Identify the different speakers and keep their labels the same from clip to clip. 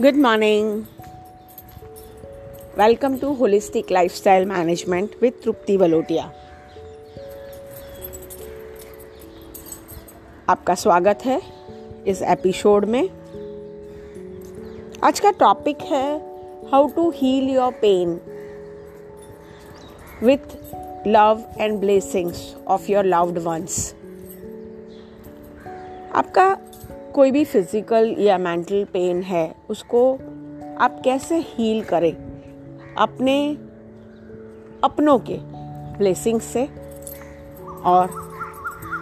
Speaker 1: Good morning welcome to holistic life style management with Tripti Valotia आपका स्वागत है इस एपिसोड में। आज का टॉपिक है how to heal your pain with love and blessings of your loved ones आपका कोई भी फ़िज़िकल या मेंटल पेन है, उसको आप कैसे हील करें? अपने, अपनों के ब्लेसिंग से और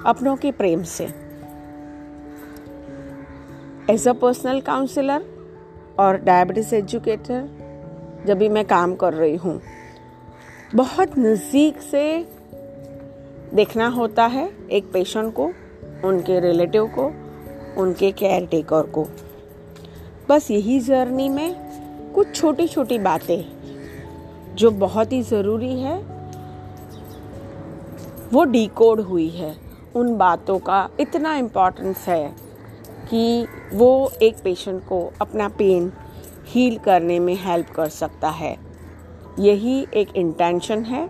Speaker 1: अपनों के प्रेम से। एज अ पर्सनल काउंसलर और डायबिटीज़ एजुकेटर जब भी मैं काम कर रही हूँ, बहुत नज़दीक से देखना होता है एक पेशेंट को, उनके रिलेटिव को उनके केयर टेकर को। बस यही जर्नी में कुछ छोटी छोटी बातें जो बहुत ही ज़रूरी है, वो डिकोड हुई है। उन बातों का इतना इम्पोर्टेंस है कि वो एक पेशेंट को अपना पेन हील करने में हेल्प कर सकता है। यही एक इंटेंशन है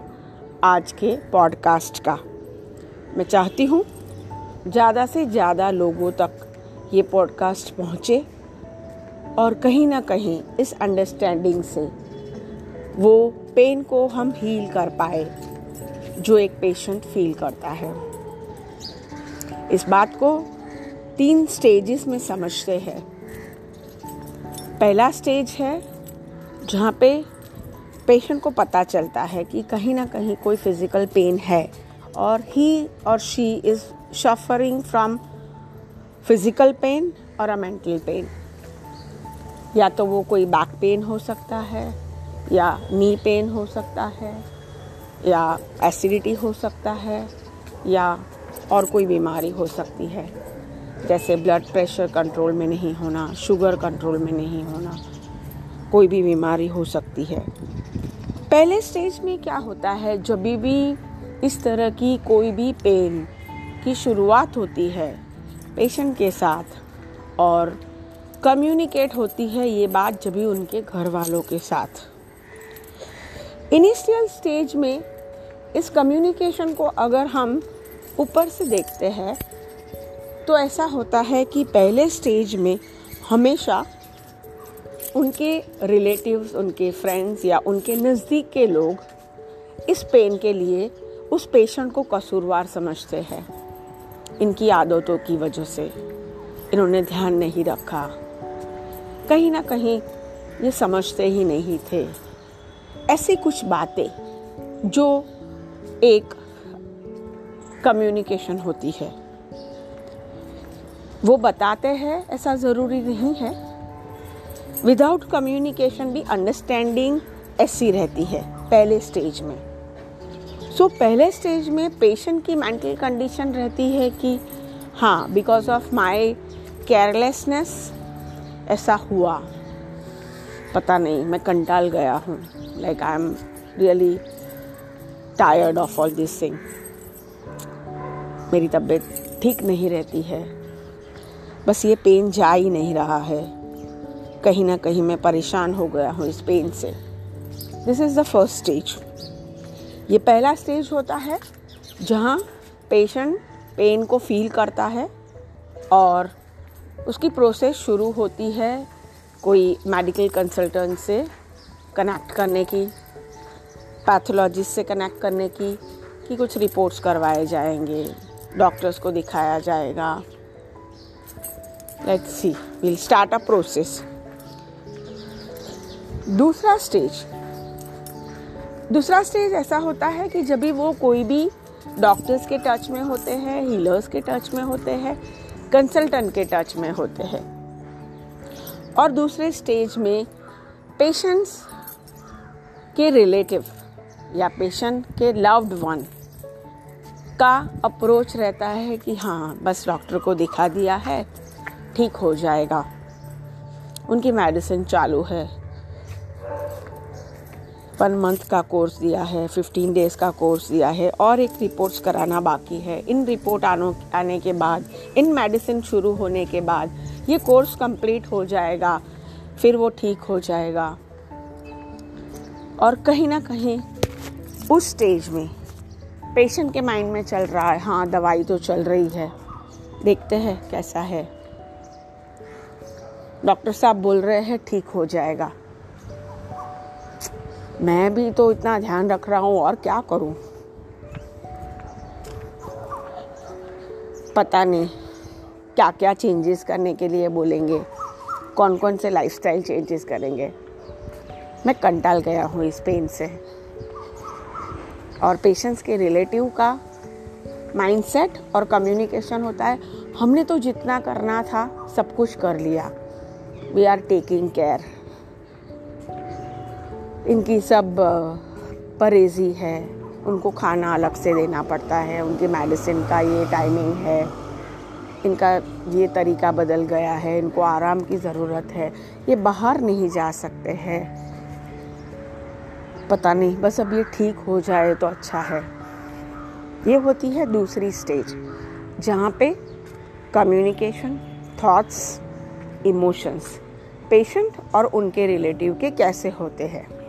Speaker 1: आज के पॉडकास्ट का। मैं चाहती हूँ, ज़्यादा से ज़्यादा लोगों तक ये पॉडकास्ट पहुँचे और कहीं ना कहीं इस अंडरस्टैंडिंग से वो पेन को हम हील कर पाए, जो एक पेशेंट फील करता है। इस बात को तीन स्टेजेस में समझते हैं। पहला स्टेज है जहाँ पे पेशेंट को पता चलता है कि कहीं ना कहीं कोई फ़िज़िकल पेन है और ही और she is suffering from physical pain और अ मेंटल पेन या तो वो कोई बैक पेन हो सकता है, या नी पेन हो सकता है, या एसिडिटी हो सकता है, या और कोई बीमारी हो सकती है. जैसे ब्लड प्रेशर कंट्रोल में नहीं होना शुगर कंट्रोल में नहीं होना, कोई भी बीमारी हो सकती है. पहले स्टेज में क्या होता है, जब भी इस तरह की कोई भी पेन की शुरुआत होती है पेशेंट के साथ और कम्युनिकेट होती है ये बात जब भी उनके घर वालों के साथ। इनिशियल स्टेज में इस कम्युनिकेशन को अगर हम ऊपर से देखते हैं तो ऐसा होता है कि पहले स्टेज में हमेशा उनके रिलेटिव्स उनके फ्रेंड्स या उनके नज़दीक के लोग इस पेन के लिए उस पेशेंट को कसूरवार समझते हैं। इनकी आदतों की वजह से इन्होंने ध्यान नहीं रखा। कहीं ना कहीं ये समझते ही नहीं थे। ऐसी कुछ बातें जो एक कम्युनिकेशन होती है। वो बताते हैं, ऐसा ज़रूरी नहीं है। विदाउट कम्युनिकेशन भी अंडरस्टैंडिंग ऐसी रहती है, पहले स्टेज में। सो so, पहले स्टेज में पेशेंट की मेंटल कंडीशन रहती है कि हाँ बिकॉज़ ऑफ़ माई केयरलेसनेस ऐसा हुआ। पता नहीं मैं कंटाल गया हूँ। Like I am really tired of all this thing मेरी तबीयत ठीक नहीं रहती है। बस ये पेन जा ही नहीं रहा है। कहीं ना कहीं मैं परेशान हो गया हूँ इस पेन से। This is the first stage ये पहला स्टेज होता है, जहाँ पेशेंट पेन को फील करता है और उसकी प्रोसेस शुरू होती है कोई मेडिकल कंसल्टेंट से कनेक्ट करने की पैथोलॉजिस्ट से कनेक्ट करने की, कि कुछ रिपोर्ट्स करवाए जाएँगे डॉक्टर्स को दिखाया जाएगा। Let's see will start a process दूसरा स्टेज दूसरा स्टेज ऐसा होता है कि जब भी वो कोई भी डॉक्टर्स के टच में होते हैं हीलर्स के टच में होते हैं कंसल्टेंट के टच में होते हैं। और दूसरे स्टेज में पेशेंट्स के रिलेटिव या पेशेंट के लव्ड वन का अप्रोच रहता है कि हाँ बस डॉक्टर को दिखा दिया है, ठीक हो जाएगा। उनकी मेडिसिन चालू है। वन मंथ का कोर्स दिया है फिफ्टीन डेज़ का कोर्स दिया है और एक रिपोर्ट्स कराना बाकी है। इन रिपोर्ट आनो, आने के बाद, इन मेडिसिन शुरू होने के बाद ये कोर्स कंप्लीट हो जाएगा, फिर वो ठीक हो जाएगा। और कहीं ना कहीं उस स्टेज में पेशेंट के माइंड में चल रहा है हाँ दवाई तो चल रही है। देखते हैं कैसा है। डॉक्टर साहब बोल रहे हैं, ठीक हो जाएगा। मैं भी तो इतना ध्यान रख रहा हूँ, और क्या करूँ? पता नहीं क्या क्या चेंजेस करने के लिए बोलेंगे कौन कौन से लाइफस्टाइल चेंजेस करेंगे। मैं कंटाल गया हूँ इस पेन से। और पेशेंट्स के रिलेटिव का माइंडसेट और कम्युनिकेशन होता है। हमने तो जितना करना था, सब कुछ कर लिया। वी आर टेकिंग केयर इनकी सब परहेजी है। उनको खाना अलग से देना पड़ता है। उनकी मेडिसिन का ये टाइमिंग है। इनका ये तरीका बदल गया है। इनको आराम की ज़रूरत है। ये बाहर नहीं जा सकते हैं। पता नहीं, बस अब ये ठीक हो जाए तो अच्छा है। ये होती है दूसरी स्टेज जहाँ पे कम्युनिकेशन थॉट्स इमोशंस पेशेंट और उनके रिलेटिव के कैसे होते हैं।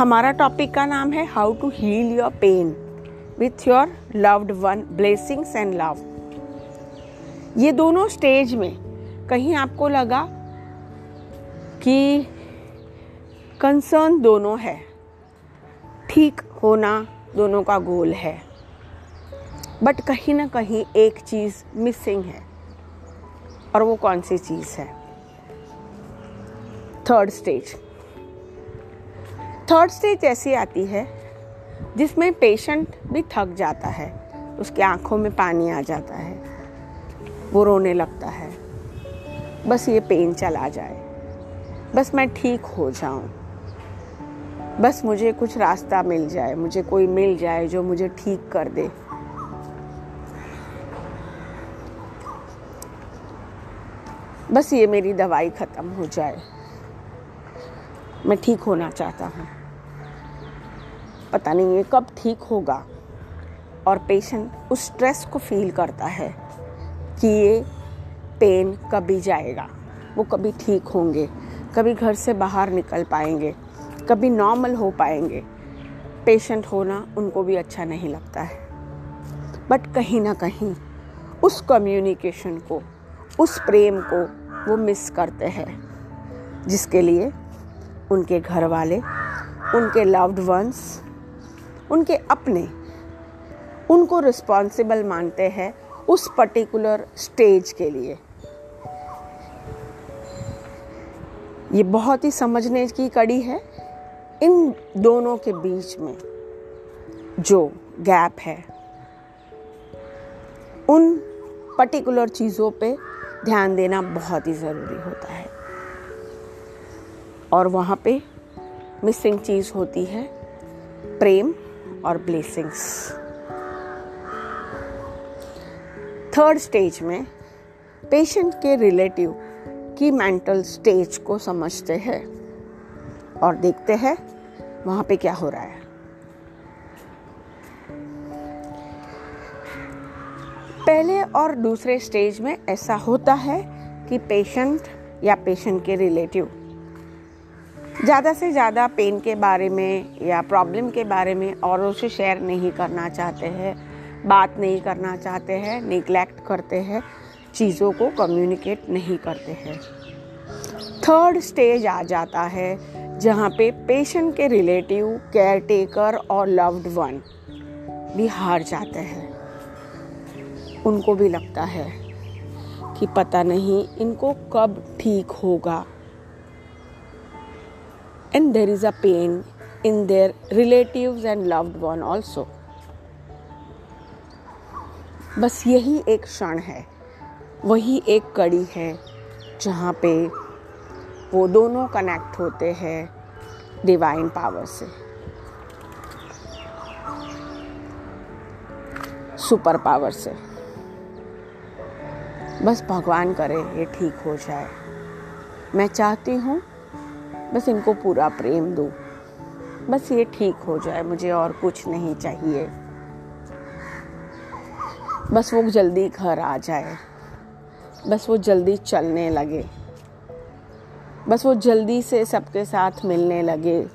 Speaker 1: हमारा टॉपिक का नाम है how to heal your pain with your loved one blessings and love ये दोनों स्टेज में कहीं आपको लगा कि कंसर्न दोनों है, ठीक होना दोनों का गोल है बट कहीं ना कहीं एक चीज़ मिसिंग है, और वो कौन सी चीज़ है? थर्ड स्टेज थर्ड स्टेज ऐसी आती है, जिसमें पेशेंट भी थक जाता है। उसके आँखों में पानी आ जाता है। वो रोने लगता है। बस ये पेन चला जाए। बस मैं ठीक हो जाऊँ। बस मुझे कुछ रास्ता मिल जाए, मुझे कोई मिल जाए जो मुझे ठीक कर दे। बस ये मेरी दवाई ख़त्म हो जाए। मैं ठीक होना चाहता हूँ। पता नहीं ये कब ठीक होगा। और पेशेंट उस स्ट्रेस को फील करता है कि ये पेन कभी जाएगा, वो कभी ठीक होंगे, कभी घर से बाहर निकल पाएँगे, कभी नॉर्मल हो पाएँगे। पेशेंट होना उनको भी अच्छा नहीं लगता है। बट कहीं ना कहीं उस कम्युनिकेशन को, उस प्रेम को वो मिस करते हैं, जिसके लिए उनके घर वाले, उनके लव्ड वंस उनके अपने, उनको रिस्पॉन्सिबल मानते हैं उस पर्टिकुलर स्टेज के लिए। ये बहुत ही समझने की कड़ी है इन दोनों के बीच में जो गैप है। उन पर्टिकुलर चीज़ों पे ध्यान देना बहुत ही ज़रूरी होता है। और वहाँ पे मिसिंग चीज़ होती है, प्रेम। और ब्लेसिंग्स थर्ड स्टेज में पेशेंट के रिलेटिव की मेंटल स्टेज को समझते हैं और देखते हैं वहाँ पे क्या हो रहा है. पहले और दूसरे स्टेज में ऐसा होता है कि पेशेंट या पेशेंट के रिलेटिव ज़्यादा से ज़्यादा पेन के बारे में या प्रॉब्लम के बारे में औरों से शेयर नहीं करना चाहते हैं, बात नहीं करना चाहते हैं निगलेक्ट करते हैं, चीज़ों को कम्युनिकेट नहीं करते हैं। थर्ड स्टेज आ जाता है, जहाँ पे पेशेंट के रिलेटिव केयर टेकर और लव्ड वन भी हार जाते हैं। उनको भी लगता है कि पता नहीं इनको कब ठीक होगा। And there is a pain in their relatives and loved one also बस यही एक क्षण है। वही एक कड़ी है, जहाँ पे वो दोनों कनेक्ट होते हैं डिवाइन पावर से। सुपर पावर से। बस भगवान करे ये ठीक हो जाए। मैं चाहती हूँ बस इनको पूरा प्रेम दो। बस ये ठीक हो जाए, मुझे और कुछ नहीं चाहिए। बस वो जल्दी घर आ जाए। बस वो जल्दी चलने लगे। बस वो जल्दी से सबके साथ मिलने लगे।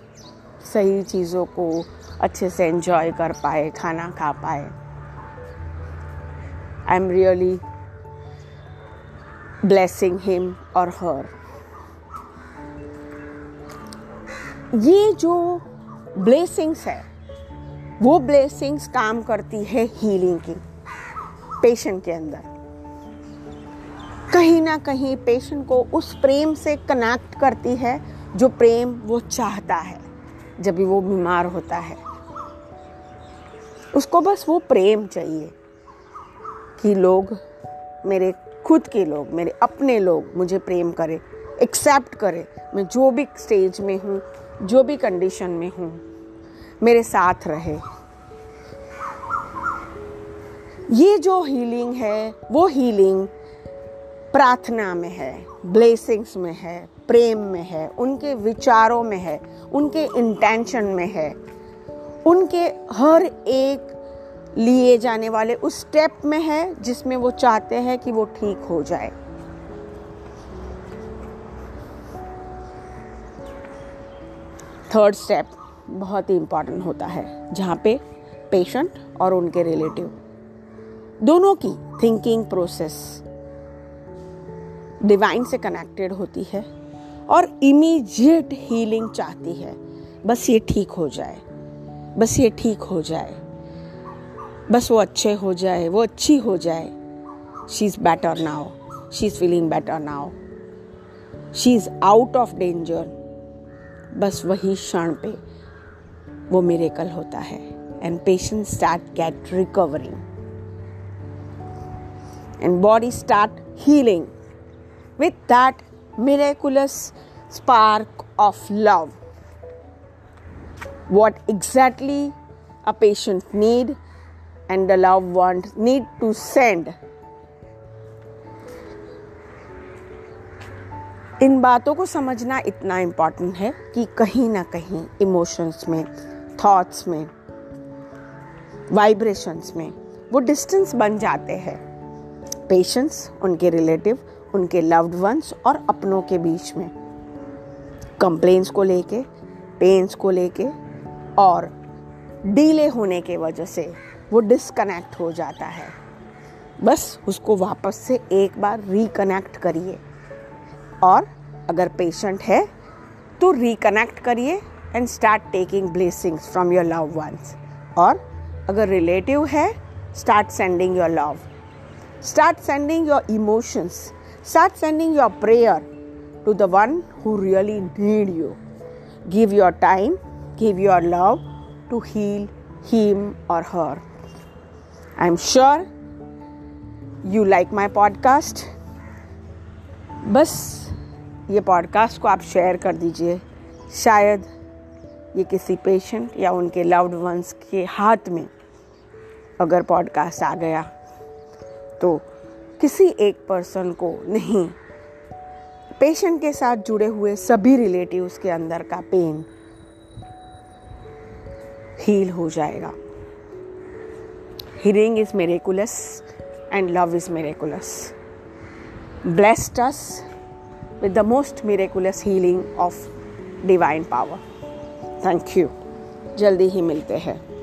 Speaker 1: सही चीज़ों को अच्छे से एंजॉय कर पाए, खाना खा पाए। I am really blessing him और हर ये जो ब्लेसिंग्स है, वो ब्लेसिंग्स काम करती है हीलिंग की पेशेंट के अंदर। कहीं ना कहीं पेशेंट को उस प्रेम से कनेक्ट करती है, जो प्रेम वो चाहता है, जब भी वो बीमार होता है। उसको बस वो प्रेम चाहिए कि लोग मेरे, खुद के लोग, मेरे अपने लोग मुझे प्रेम करें एक्सेप्ट करें। मैं जो भी स्टेज में हूँ जो भी कंडीशन में हूँ, मेरे साथ रहे। ये जो हीलिंग है, वो हीलिंग प्रार्थना में है ब्लेसिंग्स में है, प्रेम में है, उनके विचारों में है, उनके इंटेंशन में है। उनके हर एक लिए जाने वाले उस स्टेप में है जिसमें वो चाहते हैं कि वो ठीक हो जाए। थर्ड स्टेप बहुत ही इंपॉर्टेंट होता है, जहाँ पे पेशेंट और उनके रिलेटिव दोनों की थिंकिंग प्रोसेस डिवाइन से कनेक्टेड होती है और इमीजिएट हीलिंग चाहती है। बस ये ठीक हो जाए, बस ये ठीक हो जाए, बस वो अच्छे हो जाए, वो अच्छी हो जाए। She is better now she is feeling better now she is out of danger बस वही क्षण पे वो मेरे कल होता है। And patient start get recovering and body start healing with that miraculous spark of love what exactly a patient need and the love want need to send इन बातों को समझना इतना इंपॉर्टेंट है कि कहीं ना कहीं इमोशंस में थॉट्स में वाइब्रेशंस में वो डिस्टेंस बन जाते हैं। पेशेंट्स उनके रिलेटिव उनके लव्ड वंस और अपनों के बीच में। कंप्लेन्स को लेके पेन्स को लेके और डीले होने के वजह से वो डिसकनेक्ट हो जाता है। बस उसको वापस से एक बार रिकनेक्ट करिए। और अगर पेशेंट है तो रिकनेक्ट करिए and start taking blessings from your love ones और अगर रिलेटिव है start sending your love start sending your emotions start sending your prayer to the one who really need you give your time give your love to heal him और her I am sure you like my podcast बस ये podcast को आप share कर दीजिए। शायद ये किसी पेशेंट या उनके लव्ड वंस के हाथ में अगर पॉडकास्ट आ गया तो किसी एक पर्सन को नहीं। पेशेंट के साथ जुड़े हुए सभी रिलेटिव्स के अंदर का पेन हील हो जाएगा। Healing is miraculous and love is miraculous blessed us with the most miraculous healing of divine power. Thank you. जल्दी ही मिलते हैं